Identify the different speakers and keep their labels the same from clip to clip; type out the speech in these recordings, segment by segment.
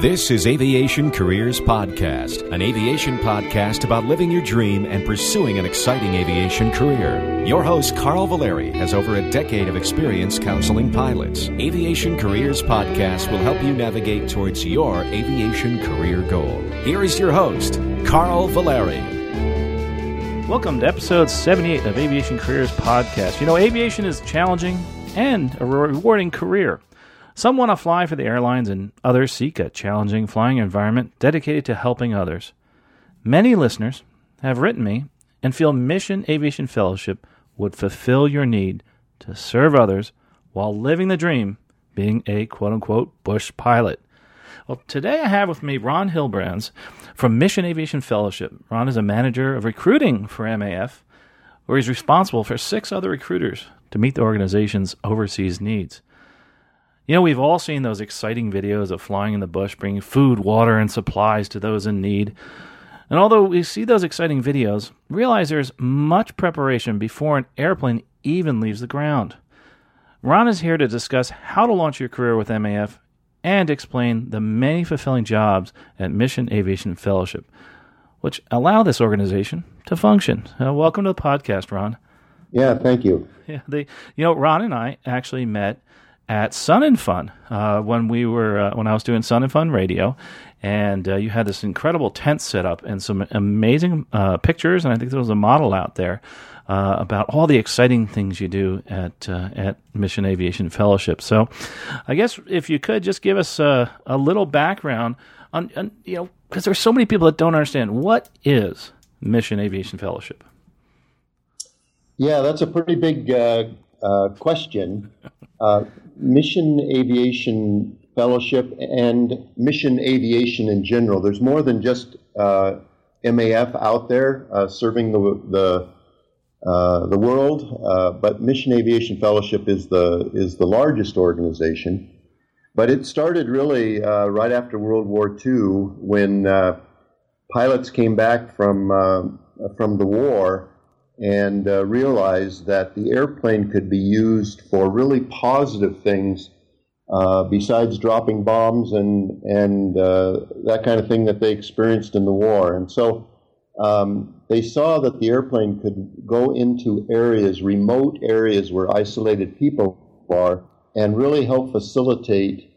Speaker 1: This is Aviation Careers Podcast, an aviation podcast about living your dream and pursuing an exciting aviation career. Your host, Carl Valeri, has over a decade of experience counseling pilots. Aviation Careers Podcast will help you navigate towards your aviation career goal. Here is your host, Carl Valeri.
Speaker 2: Welcome to episode 78 of Aviation Careers Podcast. You know, aviation is challenging and a rewarding career. Some want to fly for the airlines, and others seek a challenging flying environment dedicated to helping others. Many listeners have written me and feel Mission Aviation Fellowship would fulfill your need to serve others while living the dream being a quote unquote bush pilot. Well, today I have with me Ron Hilbrands from Mission Aviation Fellowship. Ron is a manager of recruiting for MAF, where he's responsible for six other recruiters to meet the organization's overseas needs. You know, we've all seen those exciting videos of flying in the bush, bringing food, water, and supplies to those in need. And although we see those exciting videos, realize there's much preparation before an airplane even leaves the ground. Ron is here to discuss how to launch your career with MAF and explain the many fulfilling jobs at Mission Aviation Fellowship, which allow this organization to function. Uh, welcome to the podcast, Ron.
Speaker 3: Yeah, thank you.
Speaker 2: Yeah, they, you know, Ron and I actually met at Sun and Fun uh, when we were uh, when I was doing Sun and Fun Radio, and uh, you had this incredible tent set up and some amazing uh, pictures, and I think there was a model out there uh, about all the exciting things you do at uh, at Mission Aviation Fellowship. So, I guess if you could just give us a, a little background on, on you know because there's so many people that don't understand what is Mission Aviation Fellowship.
Speaker 3: Yeah, that's a pretty big question. Uh, mission Aviation Fellowship and mission aviation in general. There's more than just uh, MAF out there uh, serving the the uh, the world, uh, but Mission Aviation Fellowship is the is the largest organization. But it started really uh, right after World War II when pilots came back from from the war and uh, realized that the airplane could be used for really positive things uh, besides dropping bombs and and uh, that kind of thing that they experienced in the war. And so um, they saw that the airplane could go into areas, remote areas where isolated people are, and really help facilitate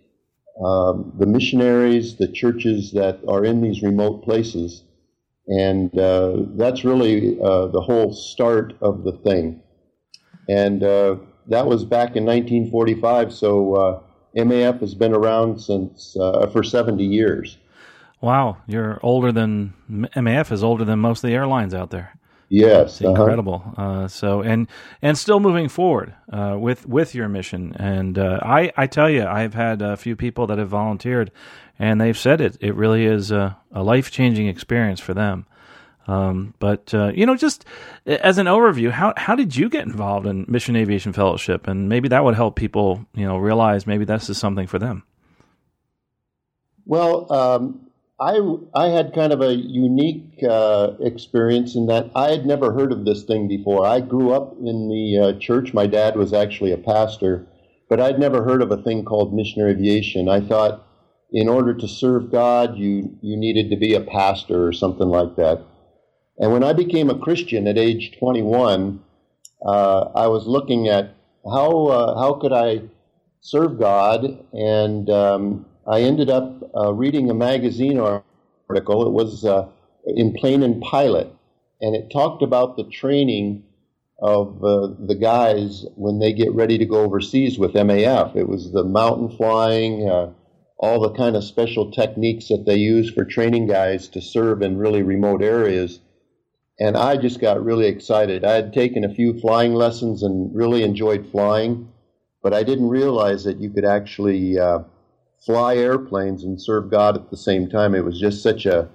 Speaker 3: um, the missionaries, the churches that are in these remote places and uh, that's really uh, the whole start of the thing. And uh, that was back in 1945, so uh, MAF has been around since uh, for 70 years.
Speaker 2: Wow, you're older than MAF is older than most of the airlines out there.
Speaker 3: Yes,
Speaker 2: it's incredible. Uh-huh. Uh, so and and still moving forward uh, with with your mission. And uh, I I tell you, I've had a few people that have volunteered, and they've said it. It really is a, a life changing experience for them. Um, but uh, you know, just as an overview, how how did you get involved in Mission Aviation Fellowship, and maybe that would help people you know realize maybe this is something for them.
Speaker 3: Well, um, I, I had kind of a unique uh, experience in that I had never heard of this thing before. I grew up in the uh, church. My dad was actually a pastor, but I'd never heard of a thing called missionary aviation. I thought in order to serve God, you, you needed to be a pastor or something like that. And when I became a Christian at age 21, uh, I was looking at how, uh, how could I serve God and um, I ended up uh, reading a magazine article. It was uh, in Plane and Pilot, and it talked about the training of uh, the guys when they get ready to go overseas with MAF. It was the mountain flying, uh, all the kind of special techniques that they use for training guys to serve in really remote areas. And I just got really excited. I had taken a few flying lessons and really enjoyed flying, but I didn't realize that you could actually uh, fly airplanes and serve God at the same time. It was just such a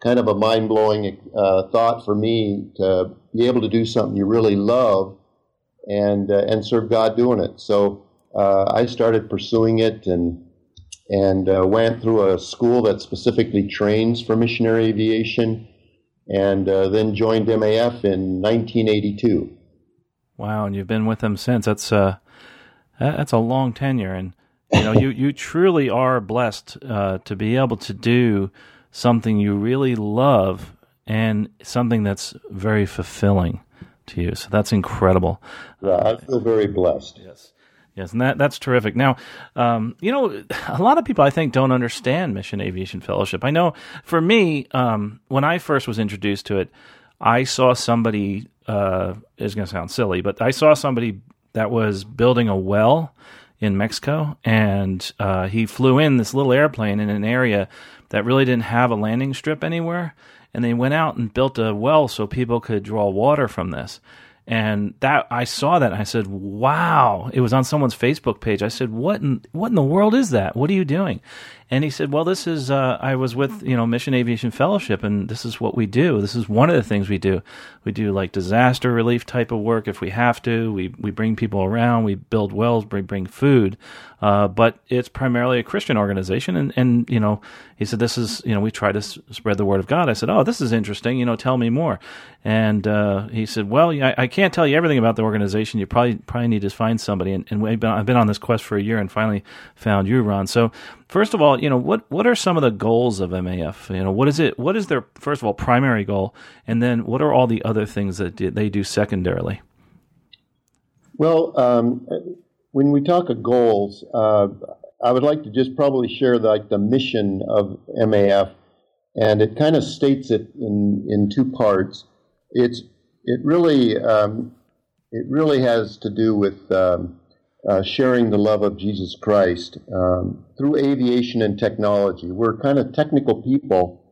Speaker 3: kind of a mind blowing uh, thought for me to be able to do something you really love and uh, and serve God doing it. So uh, I started pursuing it and and uh, went through a school that specifically trains for missionary aviation, and uh, then joined MAF in 1982.
Speaker 2: Wow, and you've been with them since. That's uh, that's a long tenure and You know, you you truly are blessed uh, to be able to do something you really love and something that's very fulfilling to you. So that's incredible.
Speaker 3: Yeah, I feel very blessed.
Speaker 2: Yes. Yes, and that that's terrific. Now, um, you know, a lot of people I think don't understand Mission Aviation Fellowship. I know for me, um, when I first was introduced to it, I saw somebody. Uh, it's going to sound silly, but I saw somebody that was building a well in Mexico, and uh, he flew in this little airplane in an area that really didn't have a landing strip anywhere, and they went out and built a well so people could draw water from this. And that I saw that I said, "Wow!" It was on someone's Facebook page. I said, "What in what in the world is that? What are you doing?" And he said, "Well, this is uh, I was with you know Mission Aviation Fellowship, and this is what we do. This is one of the things we do. We do like disaster relief type of work if we have to. We we bring people around. We build wells. We bring food, uh, but it's primarily a Christian organization. And and you know, he said, this is you know we try to s- spread the word of God. I said, oh, this is interesting. You know, tell me more. And uh, he said, well, I, I, can't tell you everything about the organization. You probably probably need to find somebody. And, and been, I've been on this quest for a year and finally found you, Ron. So first of all, you know, what what are some of the goals of MAF? You know, what is it? What is their first of all primary goal, and then what are all the other things that they do secondarily?
Speaker 3: Well, um, when we talk of goals, uh, I would like to just probably share like the mission of MAF, and it kind of states it in in two parts. It's it really um, it really has to do with um, uh, sharing the love of Jesus Christ um, through aviation and technology. We're kind of technical people,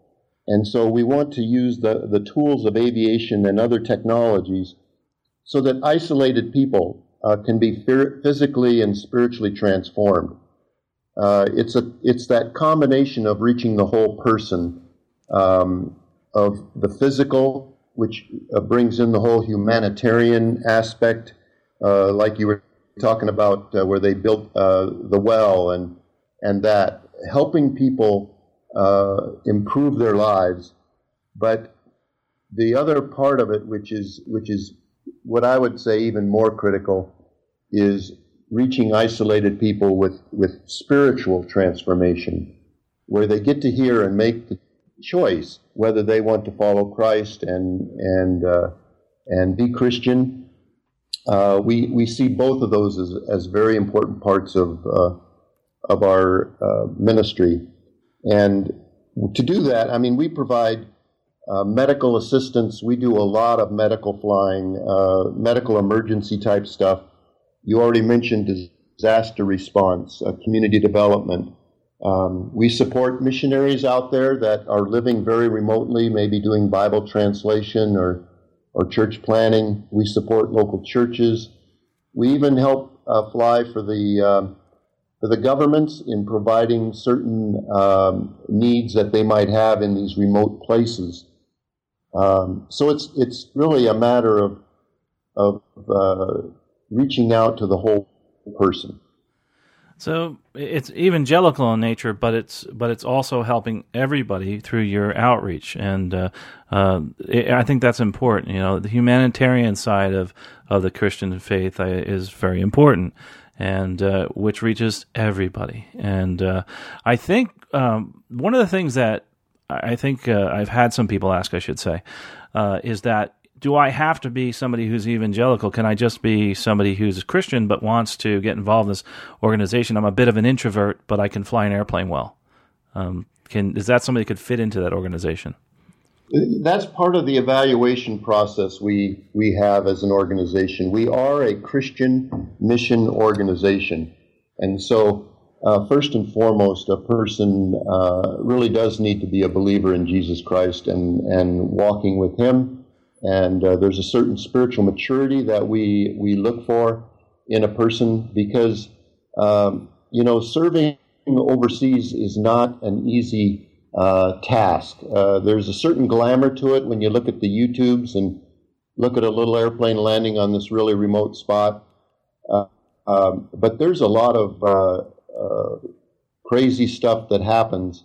Speaker 3: and so we want to use the, the tools of aviation and other technologies so that isolated people uh, can be physically and spiritually transformed. Uh, it's a it's that combination of reaching the whole person, um, of the physical, which uh, brings in the whole humanitarian aspect, uh, like you were talking about uh, where they built uh, the well and and that helping people uh, improve their lives, but the other part of it, which is which is what I would say even more critical, is reaching isolated people with with spiritual transformation, where they get to hear and make the choice whether they want to follow Christ and and uh, and be Christian uh, we we see both of those as, as very important parts of uh, of our uh, ministry, and to do that, I mean, we provide uh, medical assistance. We do a lot of medical flying, uh, medical emergency type stuff. You already mentioned disaster response, uh, community development. Um, we support missionaries out there that are living very remotely, maybe doing Bible translation or or church planning. We support local churches. We even help uh, fly for the uh, for the governments in providing certain um, needs that they might have in these remote places. Um, so it's it's really a matter of of uh, reaching out to the whole person.
Speaker 2: So it's evangelical in nature, but it's but it's also helping everybody through your outreach, and uh, uh, it, I think that's important. You know, the humanitarian side of of the Christian faith uh, is very important, and uh, which reaches everybody. And uh, I think um, one of the things that I think I've had some people ask, I should say, is that do I have to be somebody who's evangelical? Can I just be somebody who's a Christian but wants to get involved in this organization? I'm a bit of an introvert, but I can fly an airplane well. Um, can is that somebody that could fit into that organization?
Speaker 3: That's part of the evaluation process we we have as an organization. We are a Christian mission organization, and so uh, first and foremost, a person uh, really does need to be a believer in Jesus Christ and and walking with Him and uh, there's a certain spiritual maturity that we we look for in a person because um, you know serving overseas is not an easy uh, task. Uh, there's a certain glamour to it when you look at the YouTubes and look at a little airplane landing on this really remote spot. Uh, um, but there's a lot of uh, uh, crazy stuff that happens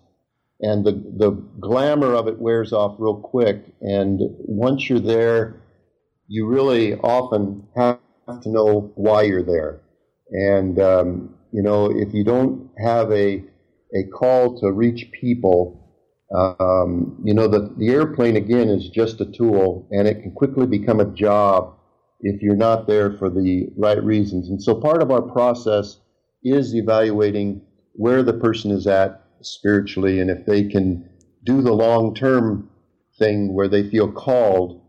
Speaker 3: and the, the glamour of it wears off real quick. And once you're there, you really often have to know why you're there. And um, you know, if you don't have a a call to reach people, um, you know, the, the airplane again is just a tool and it can quickly become a job if you're not there for the right reasons. And so part of our process is evaluating where the person is at spiritually and if they can do the long term thing where they feel called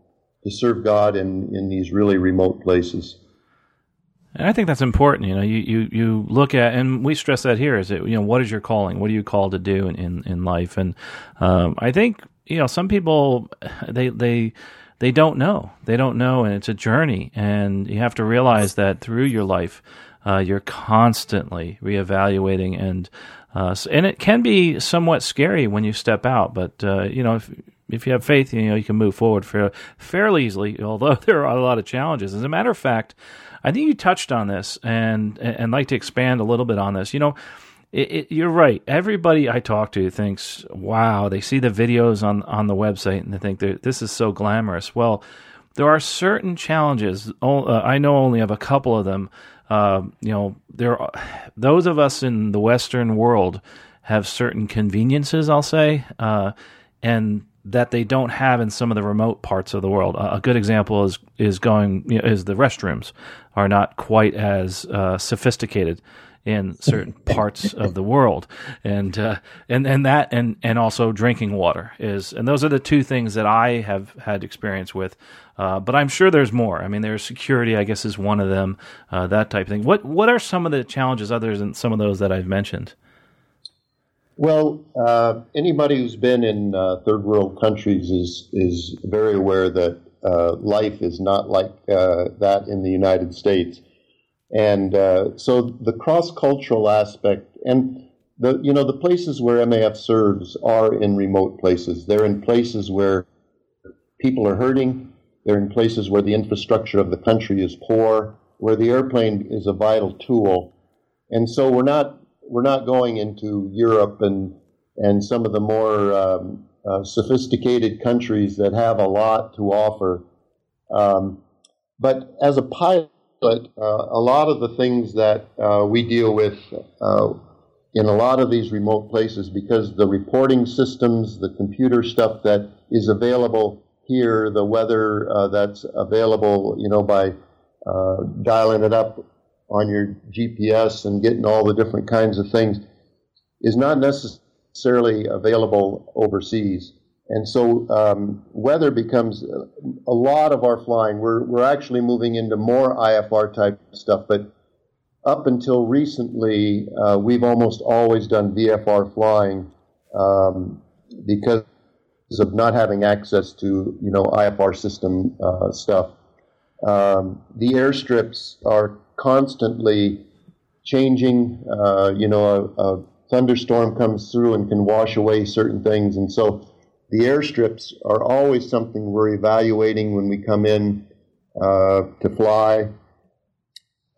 Speaker 3: to serve God in, in these really remote places.
Speaker 2: And I think that's important. You know, you, you, you look at, and we stress that here is it, you know, what is your calling? What are you called to do in, in, in life? And, um, I think, you know, some people, they, they, they don't know. They don't know. And it's a journey. And you have to realize that through your life, uh, you're constantly reevaluating and, uh, and it can be somewhat scary when you step out, but, uh, you know, if, if you have faith, you know, you can move forward fairly easily, although there are a lot of challenges. As a matter of fact, I think you touched on this and and like to expand a little bit on this. You know, it, it, you're right. Everybody I talk to thinks, "Wow!" They see the videos on on the website and they think this is so glamorous. Well, there are certain challenges. Uh, I know only of a couple of them. Uh, you know, there are, those of us in the Western world have certain conveniences. I'll say, uh, and that they don't have in some of the remote parts of the world. a good example is is going you know, is the restrooms are not quite as uh, sophisticated in certain parts of the world, and uh, and and that and and also drinking water is and those are the two things that I have had experience with. Uh, but I'm sure there's more. I mean, there's security, I guess, is one of them. Uh, that type of thing. What what are some of the challenges other than some of those that I've mentioned?
Speaker 3: Well, uh, anybody who's been in uh, third world countries is is very aware that uh, life is not like uh, that in the United States, and so the cross cultural aspect and the you know the places where MAF serves are in remote places. They're in places where people are hurting. They're in places where the infrastructure of the country is poor, where the airplane is a vital tool, and so we're not we're not going into Europe and and some of the more um, uh, sophisticated countries that have a lot to offer. Um, but as a pilot, uh, a lot of the things that uh, we deal with uh, in a lot of these remote places, because the reporting systems, the computer stuff that is available here, the weather uh, that's available, you know, by uh, dialing it up on your GPS and getting all the different kinds of things is not necessarily available overseas. And so um, weather becomes a lot of our flying. We're, we're actually moving into more IFR type stuff, but up until recently, uh, we've almost always done VFR flying um, because of not having access to you know IFR system uh, stuff. Um, the airstrips are constantly changing. Uh, you know, a, a, thunderstorm comes through and can wash away certain things, and so the airstrips are always something we're evaluating when we come in uh, to fly.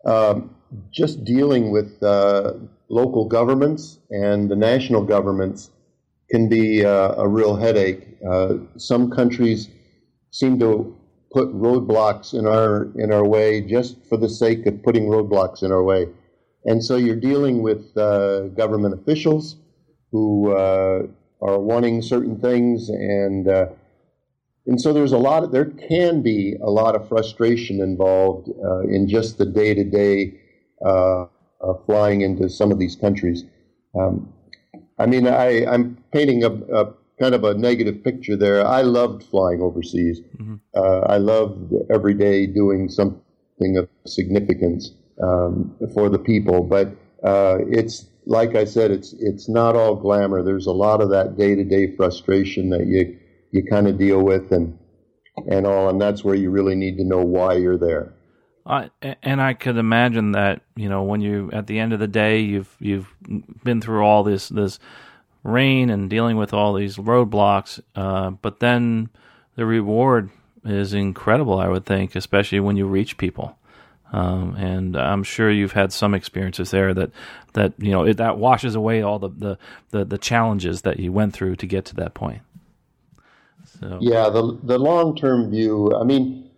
Speaker 3: Um, just dealing with uh, local governments and the national governments can be uh, a real headache. Uh, some countries seem to put roadblocks in our in our way just for the sake of putting roadblocks in our way. And so you're dealing with uh, government officials who uh, are wanting certain things, and uh, and so there's a lot. Of, there can be a lot of frustration involved uh, in just the day to day flying into some of these countries. Um, I mean, I, I'm painting a, a kind of a negative picture there. I loved flying overseas. Mm-hmm. Uh, I loved every day doing something of significance um, for the people. But uh, it's like I said, it's it's not all glamour. There's a lot of that day to day frustration that you you kind of deal with and and all, and that's where you really need to know why you're there.
Speaker 2: Uh, and I could imagine that you know when you at the end of the day you've you've been through all this this rain and dealing with all these roadblocks. Uh, but then the reward is incredible, I would think, especially when you reach people. Um, and I'm sure you've had some experiences there that that you know it, that washes away all the, the, the the challenges that you went through to get to that point.
Speaker 3: So. Yeah, the the long term view. I mean,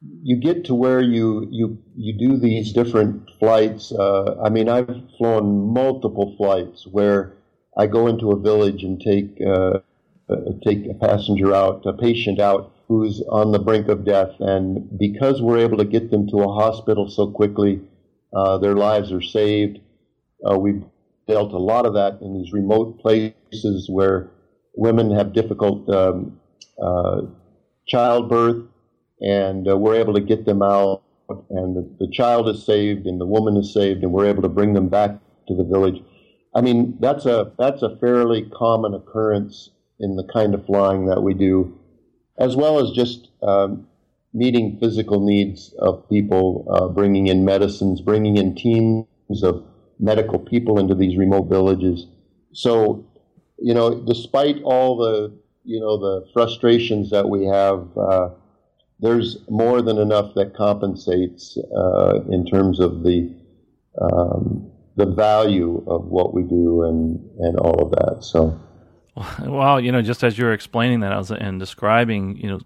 Speaker 3: you get to where you you you do these different flights. Uh, I mean, I've flown multiple flights where I go into a village and take uh, take a passenger out, a patient out who's on the brink of death, and because we're able to get them to a hospital so quickly, uh, their lives are saved. Uh, we've dealt a lot of that in these remote places where women have difficult um, uh, childbirth and uh, we're able to get them out, and the, the child is saved, and the woman is saved, and we're able to bring them back to the village. I mean, that's a that's a fairly common occurrence in the kind of flying that we do, as well as just um, meeting physical needs of people, uh, bringing in medicines, bringing in teams of medical people into these remote villages. So, you know, despite all the you know the frustrations that we have. Uh, there's more than enough that compensates uh, in terms of the um, the value of what we do and and all of that. So.
Speaker 2: Well, you know, just as you were explaining that, I was and describing, you know,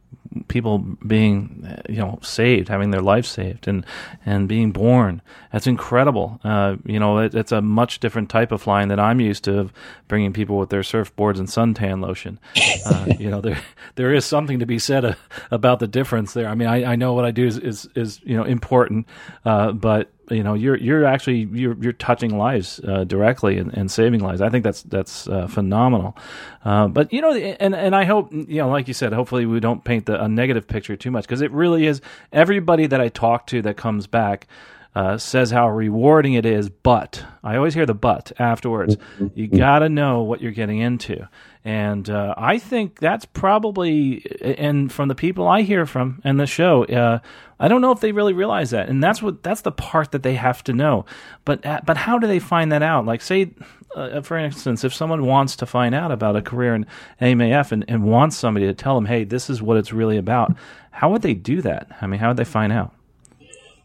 Speaker 2: people being, you know, saved, having their life saved, and and being born. That's incredible. Uh, you know, it, it's a much different type of flying that I'm used to, of bringing people with their surfboards and suntan lotion. Uh, you know, there there is something to be said uh, about the difference there. I mean, I, I know what I do is is, is you know important, uh, but you know you're you're actually you're you're touching lives uh, directly and, and, saving lives. I think that's that's uh, phenomenal. Uh, but you know, and and I hope you know, like you said, hopefully we don't paint the, a negative picture too much because it really is. Everybody that I talk to that comes back. Uh, says how rewarding it is, but I always hear the but afterwards. Mm-hmm. You got to know what you're getting into. And uh, I think that's probably, and from the people I hear from and the show, uh, I don't know if they really realize that. And that's what that's the part that they have to know. But uh, but how do they find that out? Like say, uh, for instance, if someone wants to find out about a career in AMAF and, and wants somebody to tell them, hey, this is what it's really about. How would they do that? I mean, how would they find out?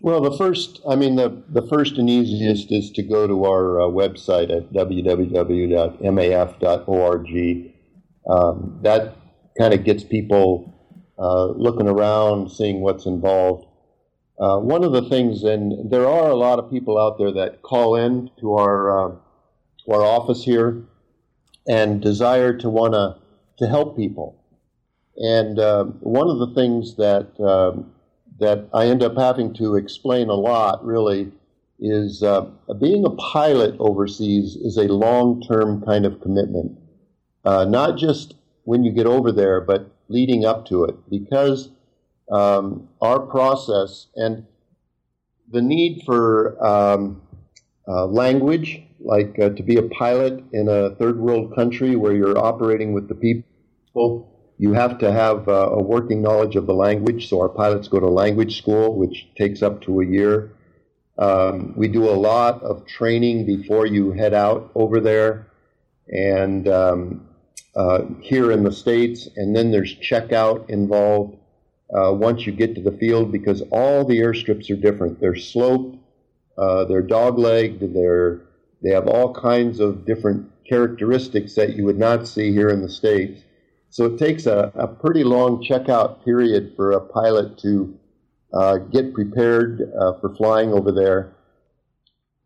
Speaker 3: Well, the first, I mean, the, the first and easiest is to go to our uh, website at www.maf.org. Um, that kind of gets people uh, looking around, seeing what's involved. Uh, one of the things, and there are a lot of people out there that call in to our uh, to our office here and desire to want to to help people. And uh, one of the things that um, that I end up having to explain a lot really is uh, being a pilot overseas is a long term kind of commitment. Uh, not just when you get over there, but leading up to it, because um, our process and the need for um, uh, language, like uh, to be a pilot in a third world country where you're operating with the people you have to have uh, a working knowledge of the language, so our pilots go to language school, which takes up to a year. Um, we do a lot of training before you head out over there, and um, uh, here in the states, and then there's checkout involved uh, once you get to the field because all the airstrips are different. They're sloped, uh, they're dog-legged, they're they have all kinds of different characteristics that you would not see here in the states. So it takes a, a pretty long checkout period for a pilot to uh, get prepared uh, for flying over there.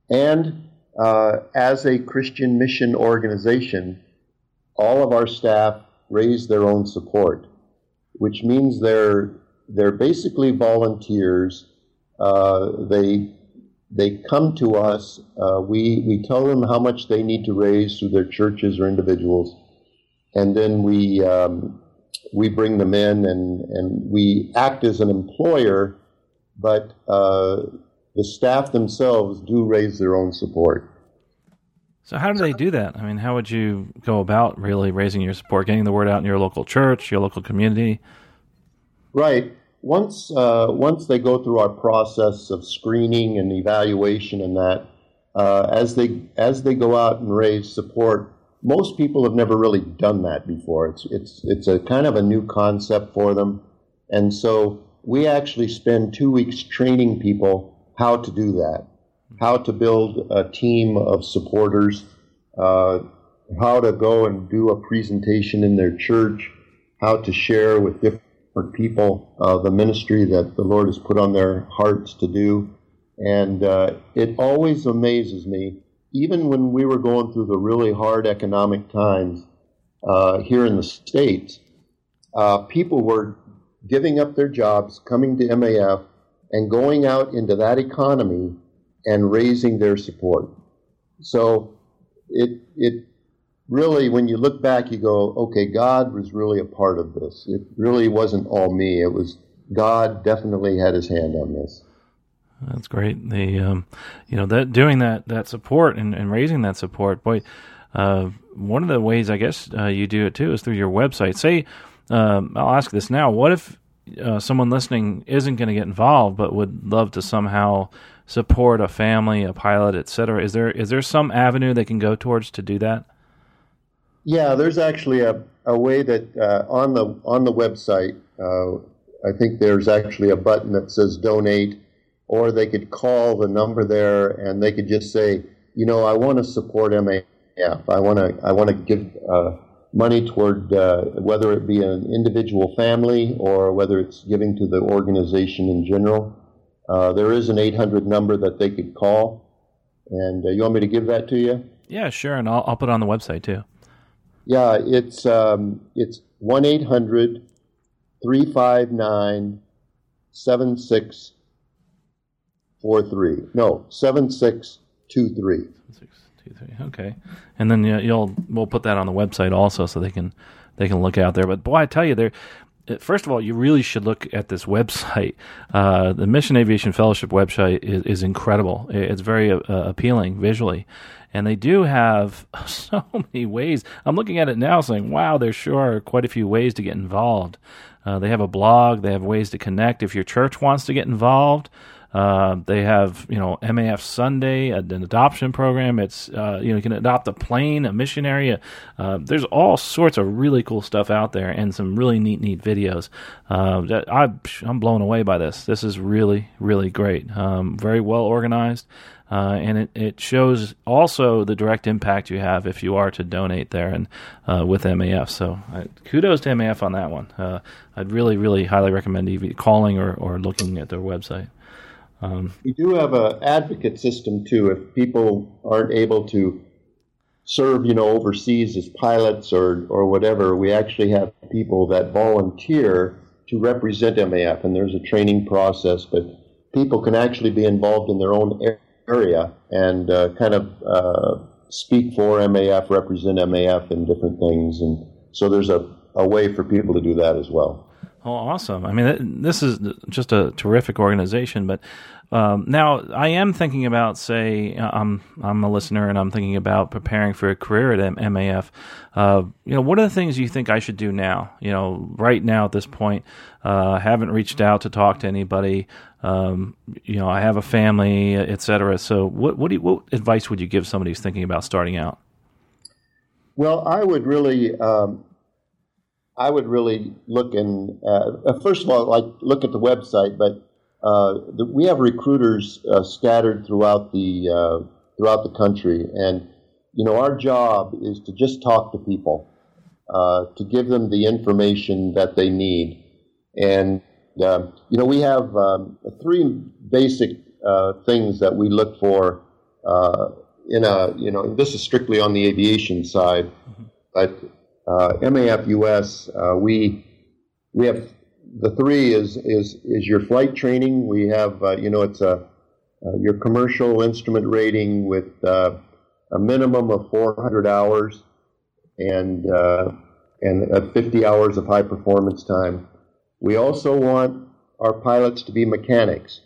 Speaker 3: And uh, as a Christian mission organization, all of our staff raise their own support, which means they're they're basically volunteers. Uh, they they come to us. Uh, we we tell them how much they need to raise through their churches or individuals and then we um, we bring them in and and we act as an employer, but uh, the staff themselves do raise their own support.
Speaker 2: So how do they do that? I mean, how would you go about really raising your support, getting the word out in your local church, your local community?
Speaker 3: Right. Once uh, once they go through our process of screening and evaluation and that, uh, as they as they go out and raise support, most people have never really done that before. It's it's it's a kind of a new concept for them, and so we actually spend two weeks training people how to do that, how to build a team of supporters, uh, how to go and do a presentation in their church, how to share with different people, uh, the ministry that the Lord has put on their hearts to do. And uh, it always amazes me, even when we were going through the really hard economic times uh, here in the States, uh, people were giving up their jobs, coming to MAF, and going out into that economy and raising their support. So it, it really, when you look back, you go, okay, God was really a part of this. It really wasn't all me. It was God definitely had his hand on this.
Speaker 2: That's great. The um, you know that doing that that support and, and raising that support, boy. Uh, one of the ways I guess uh, you do it too is through your website. Say, um, I'll ask this now: What if uh, someone listening isn't going to get involved, but would love to somehow support a family, a pilot, etc.? Is there is there some avenue they can go towards to do that?
Speaker 3: Yeah, there's actually a, a way that uh, on the on the website, uh, I think there's actually a button that says donate, or they could call the number there and they could just say, you know, I want to support MAF. I want to I want to give uh, money toward uh, whether it be an individual family or whether it's giving to the organization in general. Uh, there is an 800 number that they could call, and uh, you want me to give that to you?
Speaker 2: Yeah, sure, and I'll, I'll put it on the website too.
Speaker 3: Yeah, it's um, it's one 359 7643 No, seven six two three.
Speaker 2: Okay, and then you'll we'll put that on the website also, so they can they can look out there. But boy, I tell you, there. First of all, you really should look at this website. Uh, the Mission Aviation Fellowship website is, is incredible. It's very uh, appealing visually, and they do have so many ways. I'm looking at it now saying, wow, there sure are quite a few ways to get involved. Uh, they have a blog, they have ways to connect. If your church wants to get involved, uh, they have, you know, MAF Sunday, an adoption program. It's, uh, you know, you can adopt a plane, a missionary. Uh, there's all sorts of really cool stuff out there and some really neat, neat videos. Uh, I, I'm blown away by this. This is really, really great. Um, very well organized. Uh, and it, it shows also the direct impact you have if you are to donate there and uh, with MAF. So kudos to MAF on that one. Uh, I'd really, really highly recommend either calling or, or looking at their website.
Speaker 3: Um, we do have an advocate system too. If people aren't able to serve, you know, overseas as pilots or or whatever, we actually have people that volunteer to represent MAF, and there's a training process. But people can actually be involved in their own area and uh, kind of uh, speak for MAF, represent MAF in different things, and so there's a, a way for people to do that as well.
Speaker 2: Oh, awesome! I mean, this is just a terrific organization. But um, now, I am thinking about, say, I'm I'm a listener, and I'm thinking about preparing for a career at MAF. Uh, you know, what are the things you think I should do now? You know, right now at this point, uh, haven't reached out to talk to anybody. Um, you know, I have a family, etc. So, what what, you, what advice would you give somebody who's thinking about starting out?
Speaker 3: Well, I would really um, I would really look and uh, uh, first of all, like look at the website, but uh, the, we have recruiters uh, scattered throughout the uh, throughout the country, and you know our job is to just talk to people, uh, to give them the information that they need, and um, you know we have um, three basic things that we look for in a you know this is strictly on the aviation side, mm-hmm. but uh, MAF US, uh, we we have the three is is is your flight training. We have uh, you know it's a uh, your commercial instrument rating with uh, a minimum of 400 hours and uh, and 50 hours of high performance time. We also want our pilots to be mechanics,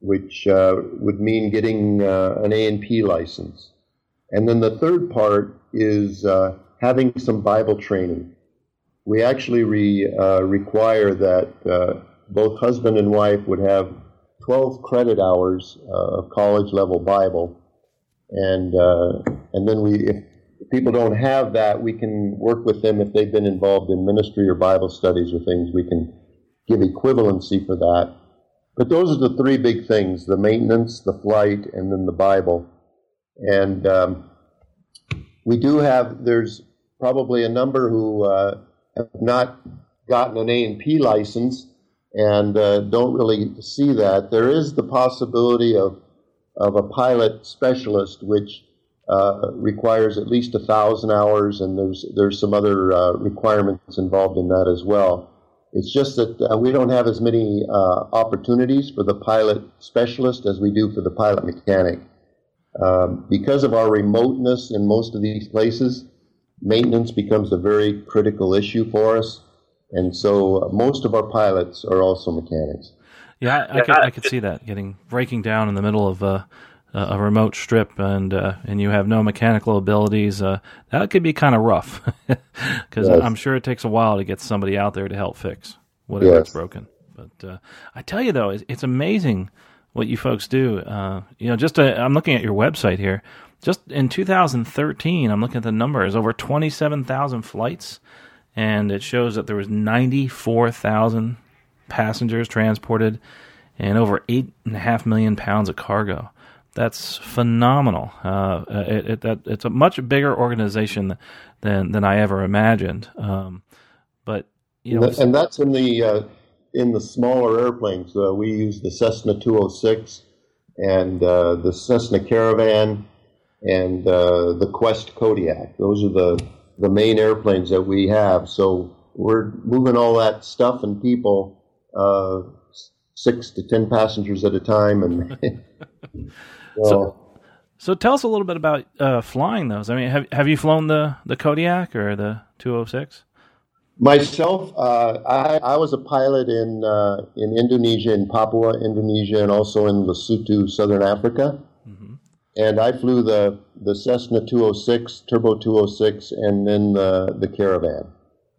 Speaker 3: which would mean getting an A and P license. And then the third part is having some Bible training. We actually re, uh, require that uh, both husband and wife would have 12 credit hours uh, of college level Bible. And, uh, and then we, if people don't have that, we can work with them if they've been involved in ministry or Bible studies or things. We can give equivalency for that. But those are the three big things the maintenance, the flight, and then the Bible. And um, we do have, there's probably a number who uh, have not gotten an A and P license and uh, don't really see that. There is the possibility of of a pilot specialist, which uh, requires at least a thousand hours, and there's there's some other uh, requirements involved in that as well. It's just that uh, we don't have as many uh, opportunities for the pilot specialist as we do for the pilot mechanic. Um, because of our remoteness in most of these places, maintenance becomes a very critical issue for us, and so uh, most of our pilots are also mechanics.
Speaker 2: Yeah, I, I, could, I could see that getting breaking down in the middle of a, a remote strip, and uh, and you have no mechanical abilities. Uh, that could be kind of rough because yes. I'm sure it takes a while to get somebody out there to help fix whatever yes. broken. But uh, I tell you though, it's, it's, amazing what you folks do. Uh, you know, just i I'm looking at your website here. Just in 2013, I'm looking at the numbers over 27,000 flights, and it shows that there was 94,000 passengers transported and over eight and a half million pounds of cargo. That's phenomenal. Uh, it, it, that, it's a much bigger organization than than I ever imagined. Um, but you know,
Speaker 3: and that's in the uh, in the smaller airplanes. Uh, we use the Cessna 206 and uh, the Cessna Caravan and uh, the Quest Kodiak. Those are the the main airplanes that we have. So we're moving all that stuff and people uh, six to ten passengers at a time, and
Speaker 2: well, so. So tell us a little bit about uh, flying those. I mean, have have you flown the the Kodiak or the 206?
Speaker 3: Myself, uh, I, I was a pilot in uh, in Indonesia, in Papua, Indonesia, and also in Lesotho, Southern Africa. And I flew the the Cessna 206, Turbo 206, and then the the Caravan.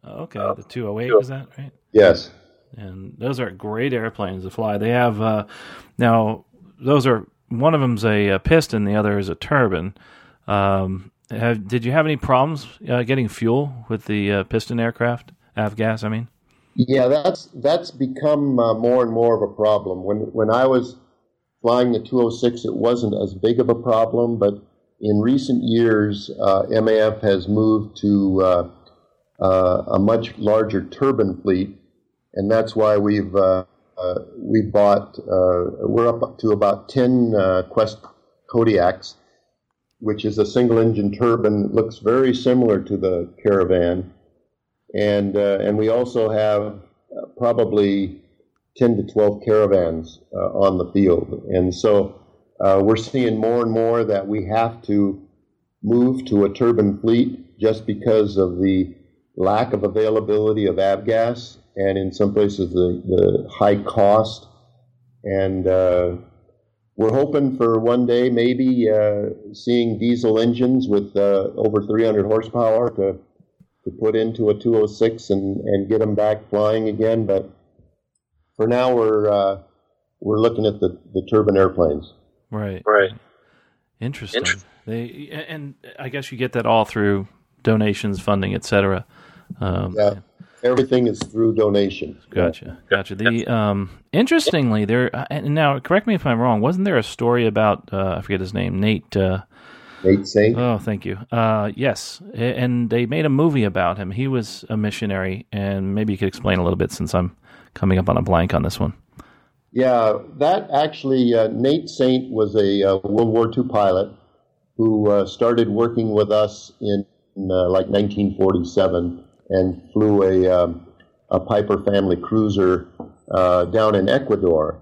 Speaker 2: Oh, okay, the 208 was that right?
Speaker 3: Yes
Speaker 2: and those are great airplanes to fly. They have uh, now those are one of them's a, a, piston, the other is a turbine. Um, have, did you have any problems uh, getting fuel with the uh, piston aircraft, avgas? I mean.
Speaker 3: Yeah, that's that's become uh, more and more of a problem. When when I was flying the 206, it wasn't as big of a problem, but in recent years, uh, MAF has moved to uh, a much larger turbine fleet and that's why we've uh, uh, we bought uh, we're up to about ten uh, Quest Kodiaks, which is a single engine turbine. Looks very similar to the Caravan, and uh, and we also have probably ten to twelve Caravans on the field, and so we're seeing more and more that we have to move to a turbine fleet just because of the lack of availability of avgas and in some places the, the high cost. And uh, we're hoping for one day maybe uh, seeing diesel engines with uh, over 300 horsepower to, to put into a 206 and, and get them back flying again. But for now, we're, uh, we're looking at the, the turbine airplanes.
Speaker 2: Right.
Speaker 3: Right.
Speaker 2: Interesting. Interesting. They and I guess you get that all through donations, funding, etc.
Speaker 3: Um, yeah everything is through donation.
Speaker 2: Gotcha, gotcha. The um, interestingly, there uh, and now correct me if I'm wrong. Wasn't there a story about uh, I forget his name, Nate? Uh,
Speaker 3: Nate Saint.
Speaker 2: Oh, thank you. Uh, yes, and they made a movie about him. He was a missionary, and maybe you could explain a little bit since I'm coming up on a blank on this one.
Speaker 3: Yeah, that actually, uh, Nate Saint was a uh, World War II pilot who started working with us in like 1947 and flew a, um, a Piper family cruiser uh, down in Ecuador.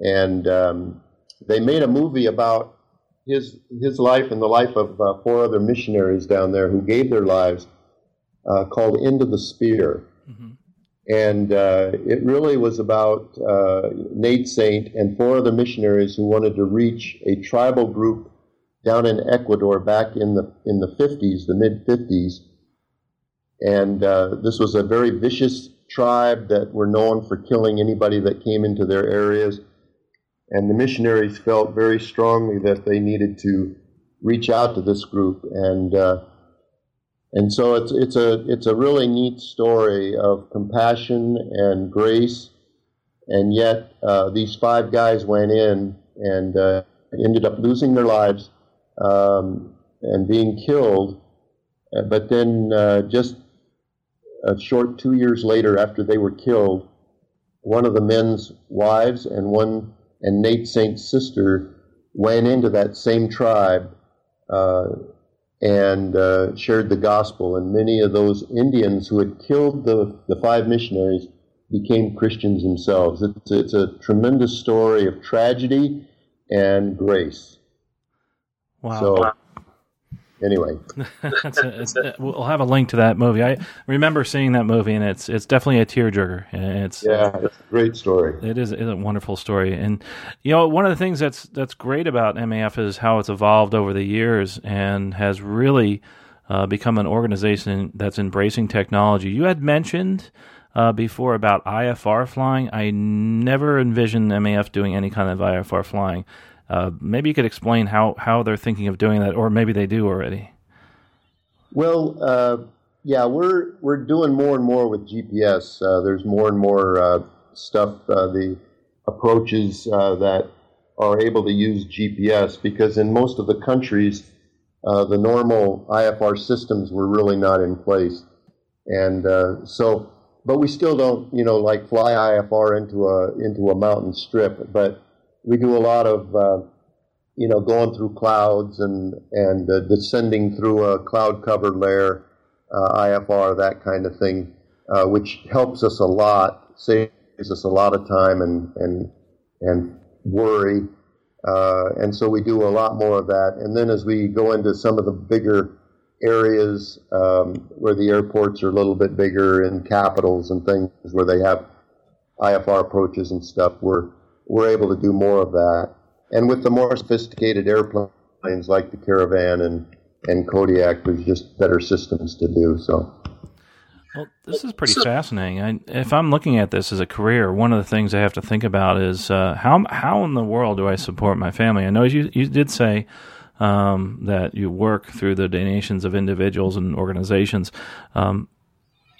Speaker 3: And um, they made a movie about his, his life and the life of uh, four other missionaries down there who gave their lives uh, called End of the Spear. Mm-hmm. And uh, it really was about uh, Nate Saint and four other missionaries who wanted to reach a tribal group down in Ecuador back in the in the 50s, the mid 50s, and uh, this was a very vicious tribe that were known for killing anybody that came into their areas. And the missionaries felt very strongly that they needed to reach out to this group, and uh, and so it's it's a it's a really neat story of compassion and grace, and yet uh, these five guys went in and uh, ended up losing their lives um, and being killed, uh, but then uh, just a short two years later, after they were killed, one of the men's wives and one and Nate Saint's sister went into that same tribe uh, and uh, shared the gospel. And many of those Indians who had killed the, the five missionaries became Christians themselves. It's, it's a tremendous story of tragedy and grace.
Speaker 2: Wow.
Speaker 3: So, anyway,
Speaker 2: a, a, we'll have a link to that movie. I remember seeing that movie, and it's it's definitely a tearjerker. It's
Speaker 3: yeah, it's a great story.
Speaker 2: It is, a wonderful story, and you know one of the things that's that's great about MAF is how it's evolved over the years and has really uh, become an organization that's embracing technology. You had mentioned. Uh, before about IFR flying, I never envisioned MAF doing any kind of IFR flying. Uh, maybe you could explain how, how they're thinking of doing that, or maybe they do already.
Speaker 3: Well, uh, yeah, we're we're doing more and more with GPS. Uh, there's more and more uh, stuff. Uh, the approaches that are able to use GPS because in most of the countries, the normal IFR systems were really not in place, and so. But we still don't, you know, like fly IFR into a into a mountain strip. But we do a lot of uh, you know going through clouds and and uh, descending through a cloud covered layer, uh, IFR that kind of thing, uh, which helps us a lot, saves us a lot of time and and and worry. Uh, and so we do a lot more of that. And then as we go into some of the bigger areas um, where the airports are a little bit bigger and capitals and things where they have IFR approaches and stuff, we're we're able to do more of that. And with the more sophisticated airplanes like the Caravan and, and Kodiak, there's just better systems to do. So.
Speaker 2: Well, this is pretty fascinating. I, if I'm looking at this as a career, one of the things I have to think about is uh, how how in the world do I support my family? I know you you did say um, that you work through the donations of individuals and organizations. Um,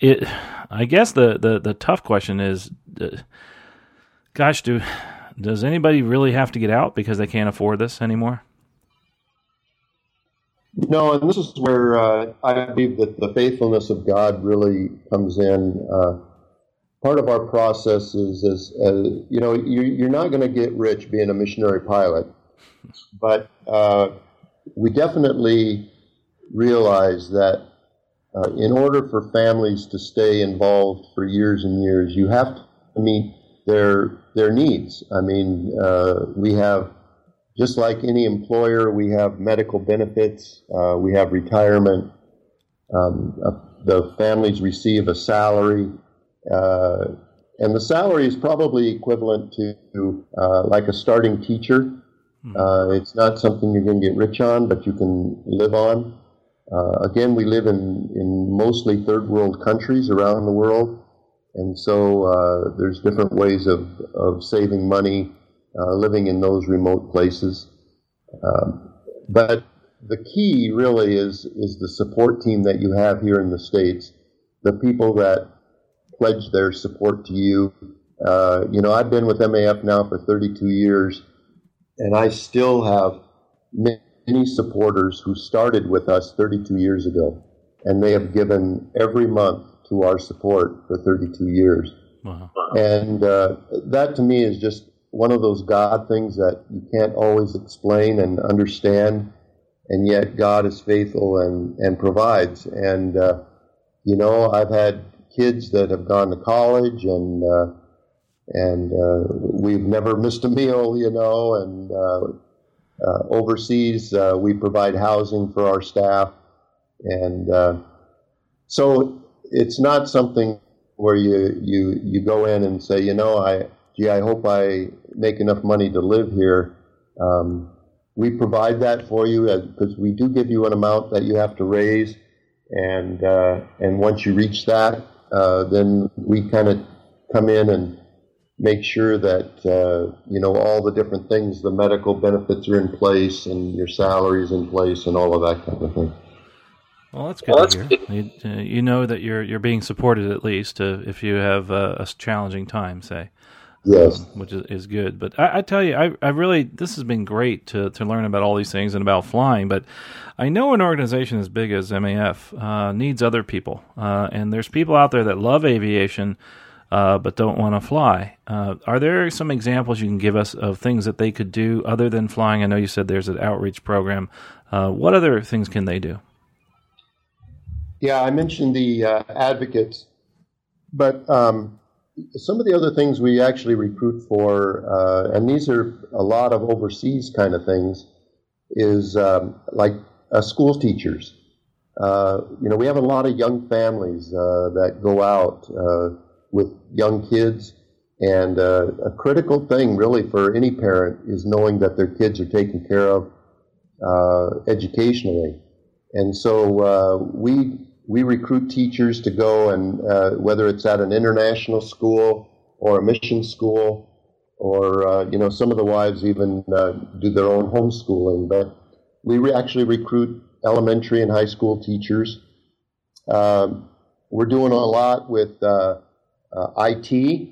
Speaker 2: it, I guess the, the, the tough question is, uh, gosh, do does anybody really have to get out because they can't afford this anymore?
Speaker 3: No, and this is where uh, I believe that the faithfulness of God really comes in. Uh, part of our process is, is uh, you know, you, are not going to get rich being a missionary pilot, but uh, we definitely realize that uh, in order for families to stay involved for years and years, you have to meet their their needs. I mean, uh, we have just like any employer, we have medical benefits, uh, we have retirement. Um, uh, the families receive a salary, uh, and the salary is probably equivalent to uh, like a starting teacher. Hmm. Uh, it's not something you're going to get rich on, but you can live on. again, we live in, in mostly third world countries around the world. And so uh, there's different ways of, of saving money uh, living in those remote places. Um, but the key really is, is the support team that you have here in the States, the people that pledge their support to you. Uh, you know, I've been with MAF now for 32 years, and I still have many supporters who started with us 32 years ago, and they have given every month to our support for 32 years. Wow. And uh, that to me is just one of those God things that you can't always explain and understand, and yet God is faithful and, and provides. And, uh, you know, I've had kids that have gone to college and, uh, and uh, we've never missed a meal, you know, and uh, uh, overseas we provide housing for our staff. And so it's not something where you, you, you go in and say, you know, I, gee, I hope I make enough money to live here. Um, we provide that for you because we do give you an amount that you have to raise, and uh, and once you reach that, uh, then we kind of come in and make sure that uh, you know all the different things, the medical benefits are in place, and your salary is in place, and all of that kind of thing.
Speaker 2: Well, that's good well, to hear. You, uh, you, know that you're you're being supported at least uh, if you have uh, a challenging time, say.
Speaker 3: Yes,
Speaker 2: um, which is, is good. But I, I, tell you, I, I really this has been great to to learn about all these things and about flying. But I know an organization as big as MAF uh, needs other people, uh, and there's people out there that love aviation. Uh, but don't want to fly. Uh, are there some examples you can give us of things that they could do other than flying? I know you said there's an outreach program. Uh, what other things can they do?
Speaker 3: Yeah, I mentioned the uh, advocates, but um, some of the other things we actually recruit for, uh, and these are a lot of overseas kind of things, is um, like uh, school teachers. Uh, you know, we have a lot of young families uh, that go out uh, with young kids, and a critical thing, really, for any parent is knowing that their kids are taken care of educationally. And so we we recruit teachers to go and uh, whether it's at an international school or a mission school or uh, you know some of the wives even uh, do their own homeschooling. But we re- actually recruit elementary and high school teachers. Um, we're doing a lot with uh, uh, IT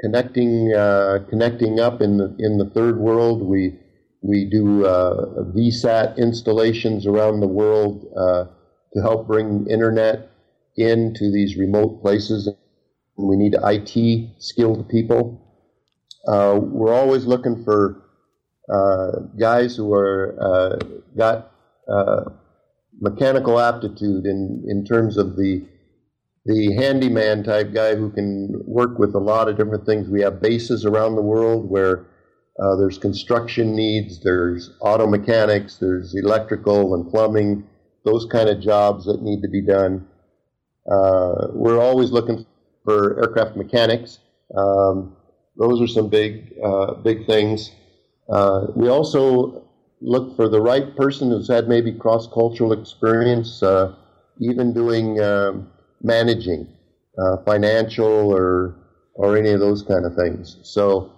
Speaker 3: connecting uh, connecting up in the in the third world. We we do VSAT installations around the world to help bring internet into these remote places. We need IT skilled people. Uh, we're always looking for uh, guys who are uh, got uh, mechanical aptitude in, in terms of the the handyman type guy who can work with a lot of different things. We have bases around the world where uh, there's construction needs, there's auto mechanics, there's electrical and plumbing, those kind of jobs that need to be done. Uh, we're always looking for aircraft mechanics. Um, those are some big, uh, big things. Uh, we also look for the right person who's had maybe cross-cultural experience, uh, even doing um, managing, uh, financial or or any of those kind of things. So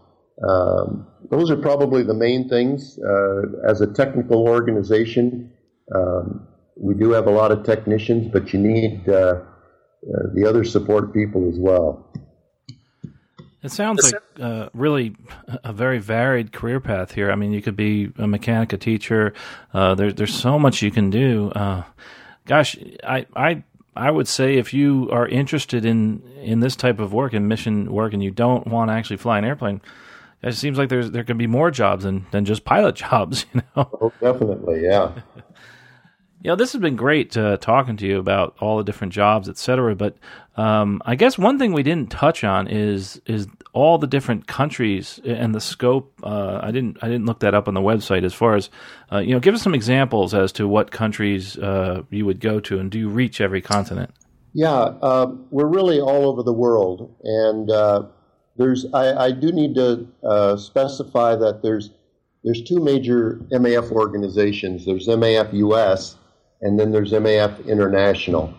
Speaker 3: um, those are probably the main things. Uh, as a technical organization, um, we do have a lot of technicians, but you need uh, uh, the other support people as well.
Speaker 2: It sounds like uh, really a very varied career path here. I mean, you could be a mechanic, a teacher. Uh, there, there's so much you can do. Uh, gosh, I, I, I would say if you are interested in in this type of work, and mission work, and you don't want to actually fly an airplane, it seems like there's there can be more jobs than than just pilot jobs. You know?
Speaker 3: Oh, definitely, yeah.
Speaker 2: Know, this has been great uh, talking to you about all the different jobs, et cetera. But um, I guess one thing we didn't touch on is is all the different countries and the scope. Uh, I didn't I didn't look that up on the website as far as uh, you know. Give us some examples as to what countries uh, you would go to, and do you reach every continent?
Speaker 3: Yeah, uh, we're really all over the world, and uh, there's I, I, do need to specify that there's there's two major MAF organizations. There's MAF US and then there's MAF International.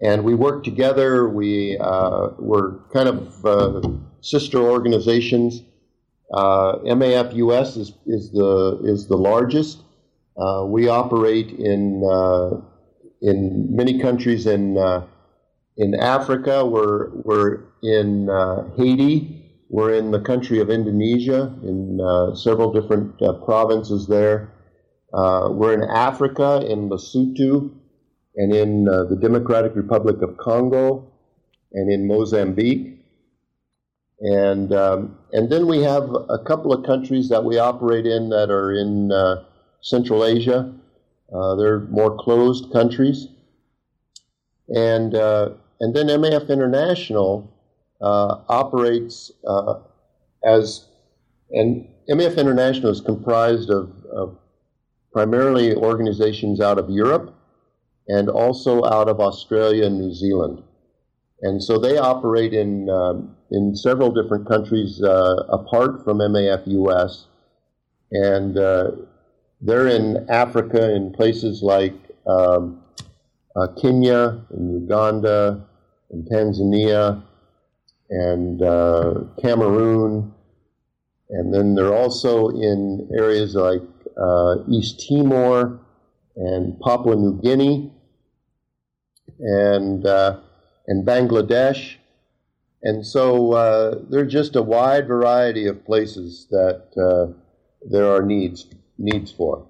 Speaker 3: And we work together. We uh, we're kind of uh, sister organizations. Uh, MAF US is, is the is the largest. Uh, we operate in uh, in many countries in uh, in Africa. We're we're in Haiti. We're in the country of Indonesia in several different provinces there. Uh, we're in Africa, in Lesotho, and in uh, the Democratic Republic of Congo, and in Mozambique. And, um, and then we have a couple of countries that we operate in that are in uh, Central Asia. Uh, they're more closed countries. And, uh, and then MAF International uh, operates as, and MAF International is comprised of, of primarily organizations out of Europe and also out of Australia and New Zealand. And so they operate in, um, in several different countries uh, apart from MAF US. And uh, they're in Africa in places like um, uh, Kenya and Uganda and Tanzania and uh, Cameroon. And then they're also in areas like East Timor and Papua New Guinea and uh, and Bangladesh And so uh, there's just a wide variety of places that uh, there are needs needs for.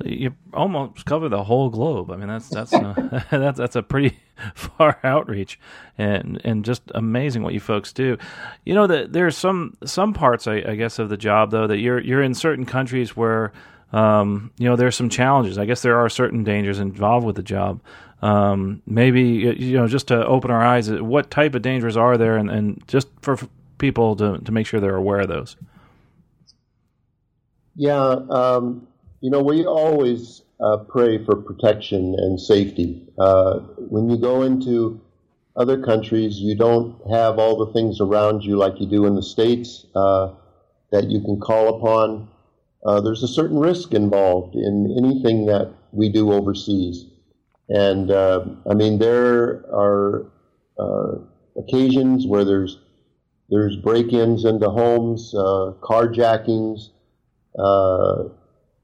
Speaker 2: So you almost cover the whole globe. I mean, that's that's uh, that's that's a pretty far outreach, and and just amazing what you folks do. You know that there's some some parts, I, I, guess, of the job though that you're you're in certain countries where um, you know there's some challenges. I guess there are certain dangers involved with the job. Um, maybe you know just to open our eyes, what type of dangers are there, and, and just for people to to make sure they're aware of those.
Speaker 3: Yeah, um, you know, we always uh, pray for protection and safety. Uh, when you go into other countries, you don't have all the things around you like you do in the States uh, that you can call upon. Uh, there's a certain risk involved in anything that we do overseas. And uh, I mean, there are uh, occasions where there's there's break-ins into homes, carjackings,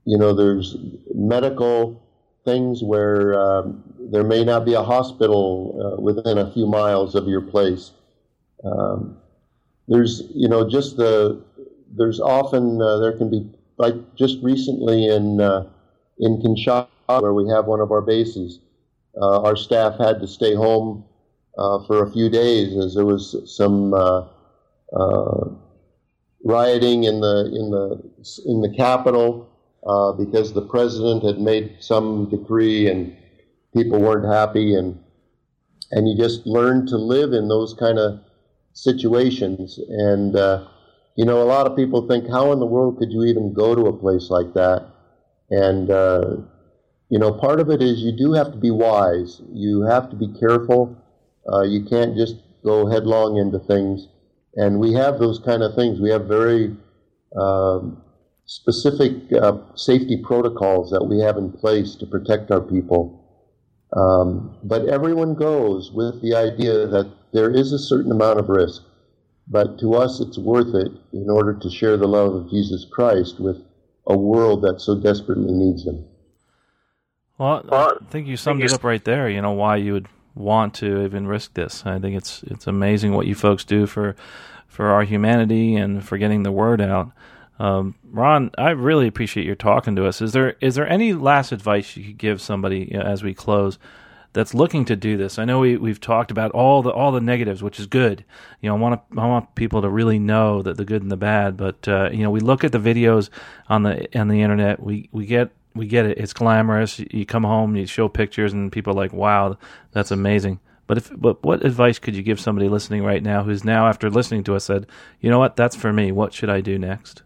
Speaker 3: you know, there's medical things where um, there may not be a hospital uh, within a few miles of your place. Um, there's, you know, just the, there's often, uh, there can be, like just recently in, uh, in Kinshasa, where we have one of our bases, uh, our staff had to stay home uh, for a few days as there was some uh, rioting in the, in the, in the capital uh, because the president had made some decree and people weren't happy, and and you just learn to live in those kind of situations. And uh, you know, a lot of people think, how in the world could you even go to a place like that? And uh, you know, part of it is you do have to be wise. You have to be careful. Uh, you can't just go headlong into things. And we have those kind of things. We have very um, specific uh, safety protocols that we have in place to protect our people. Um, but everyone goes with the idea that there is a certain amount of risk, but to us it's worth it in order to share the love of Jesus Christ with a world that so desperately needs Him.
Speaker 2: Well, I think you summed it up right there. You know why you would want to even risk this. I think it's it's amazing what you folks do for for our humanity and for getting the word out. Um, Ron, I really appreciate your talking to us. Is there is there any last advice you could give somebody you know, as we close that's looking to do this? I know we we've talked about all the all the negatives, which is good. You know, I want to I want people to really know that the good and the bad. But uh, you know, we look at the videos on the on the internet. We we get we get it. It's glamorous. You come home, you show pictures, and people are like, "Wow, that's amazing." But if but what advice could you give somebody listening right now who's now after listening to us said, "You know what? That's for me. What should I do next?"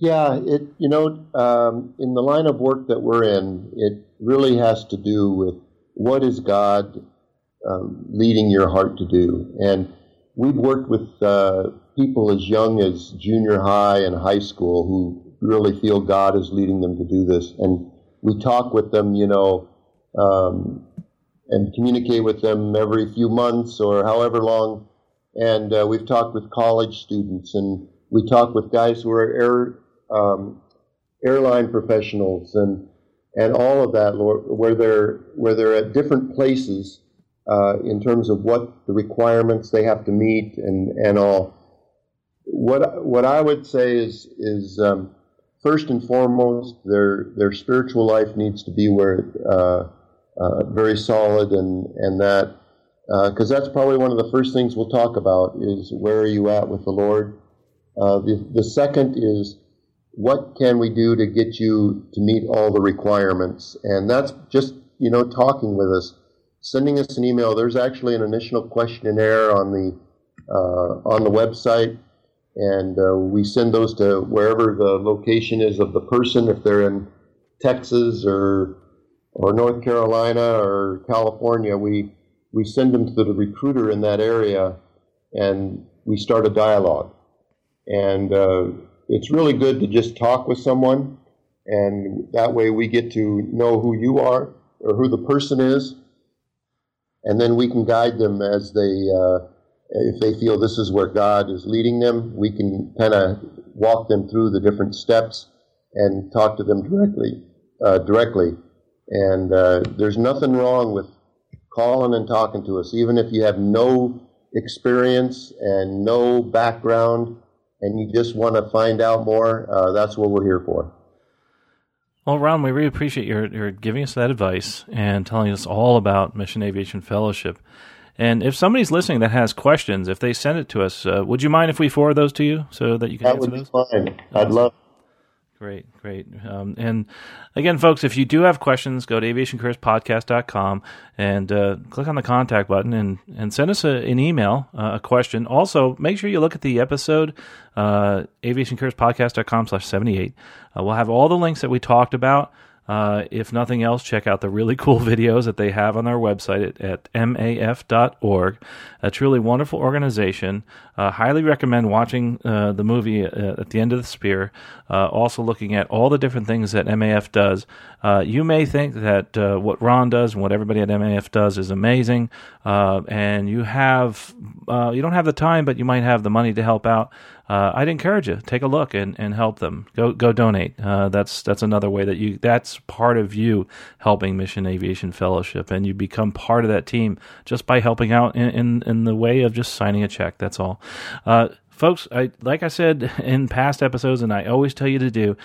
Speaker 3: Yeah, it you know um, in the line of work that we're in, it really has to do with what is God um, leading your heart to do, and we've worked with uh, people as young as junior high and high school who really feel God is leading them to do this, and we talk with them, you know, um, and communicate with them every few months or however long, and uh, we've talked with college students and we talk with guys who are um, airline professionals and and all of that, Lord, where they're where they're at different places uh, in terms of what the requirements they have to meet and and all. What what I would say is is um, first and foremost their their spiritual life needs to be where uh, uh, very solid and and that because uh, that's probably one of the first things we'll talk about is where are you at with the Lord. Uh, the the second is what can we do to get you to meet all the requirements? And that's just, you know, talking with us, sending us an email. There's actually an initial questionnaire on the, uh, on the website, and uh, we send those to wherever the location is of the person, if they're in Texas or, or North Carolina or California, we, we send them to the recruiter in that area, and we start a dialogue. And uh, it's really good to just talk with someone, and that way we get to know who you are or who the person is, and then we can guide them as they, uh, if they feel this is where God is leading them, we can kind of walk them through the different steps and talk to them directly. Uh, directly, and uh, there's nothing wrong with calling and talking to us, even if you have no experience and no background and you just want to find out more, uh, that's what we're here for.
Speaker 2: Well, Ron, we really appreciate your, your giving us that advice and telling us all about Mission Aviation Fellowship. And if somebody's listening that has questions, if they send it to us, uh, would you mind if we forward those to you so that you can
Speaker 3: that
Speaker 2: answer
Speaker 3: would be
Speaker 2: those?
Speaker 3: fine. I'd love.
Speaker 2: Great, great. Um, and again, folks, if you do have questions, go to aviationcareerspodcast.com and uh, click on the contact button and, and send us a, an email, uh, a question. Also, make sure you look at the episode, uh, aviationcareerspodcast.com slash 78. Uh, we'll have all the links that we talked about. Uh, if nothing else, check out the really cool videos that they have on their website at, at maf.org. A truly wonderful organization. Uh, highly recommend watching uh, the movie uh, at the end of the spear. Uh, also looking at all the different things that MAF does. Uh, you may think that what Ron does and what everybody at MAF does is amazing, and you have you don't have the time, but you might have the money to help out uh, I'd encourage you take a look and, and help them. Go go donate. Uh, that's that's another way that you that's part of you helping Mission Aviation Fellowship, and you become part of that team just by helping out in in, in the way of just signing a check. That's all, uh, folks. I like I said in past episodes, and I always tell you to do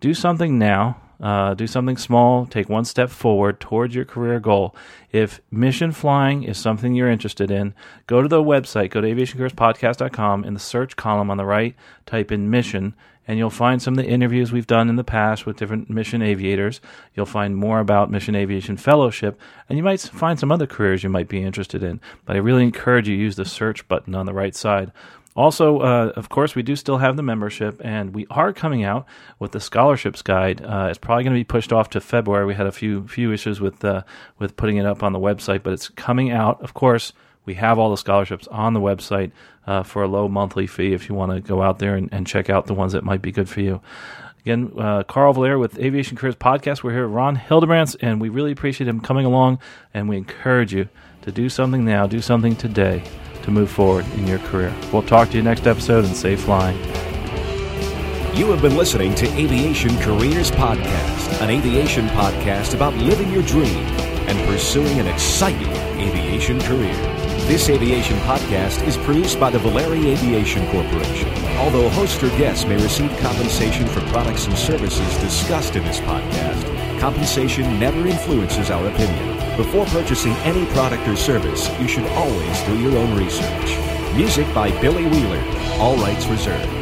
Speaker 2: do something now uh, do something small, take one step forward towards your career goal. If mission flying is something you're interested in, go to the website, go to aviationcareerspodcast.com. In the search column on the right, type in mission, and you'll find some of the interviews we've done in the past with different mission aviators. You'll find more about Mission Aviation Fellowship, and you might find some other careers you might be interested in. But I really encourage you use the search button on the right side. Also, uh, of course, we do still have the membership, and we are coming out with the scholarships guide. Uh, it's probably going to be pushed off to February. We had a few few issues with uh, with putting it up on the website, but it's coming out. Of course, we have all the scholarships on the website uh, for a low monthly fee if you want to go out there and, and, check out the ones that might be good for you. Again, uh, Carl Valeri with Aviation Careers Podcast. We're here with Ron Hildebrandt, and we really appreciate him coming along, and we encourage you to do something now, do something today to move forward in your career. We'll talk to you next episode and safe flying.
Speaker 1: You have been listening to Aviation Careers Podcast, an aviation podcast about living your dream and pursuing an exciting aviation career. This aviation podcast is produced by the Valeri Aviation Corporation. Although host or guests may receive compensation for products and services discussed in this podcast, compensation never influences our opinion. Before purchasing any product or service, you should always do your own research. Music by Billy Wheeler. All rights reserved.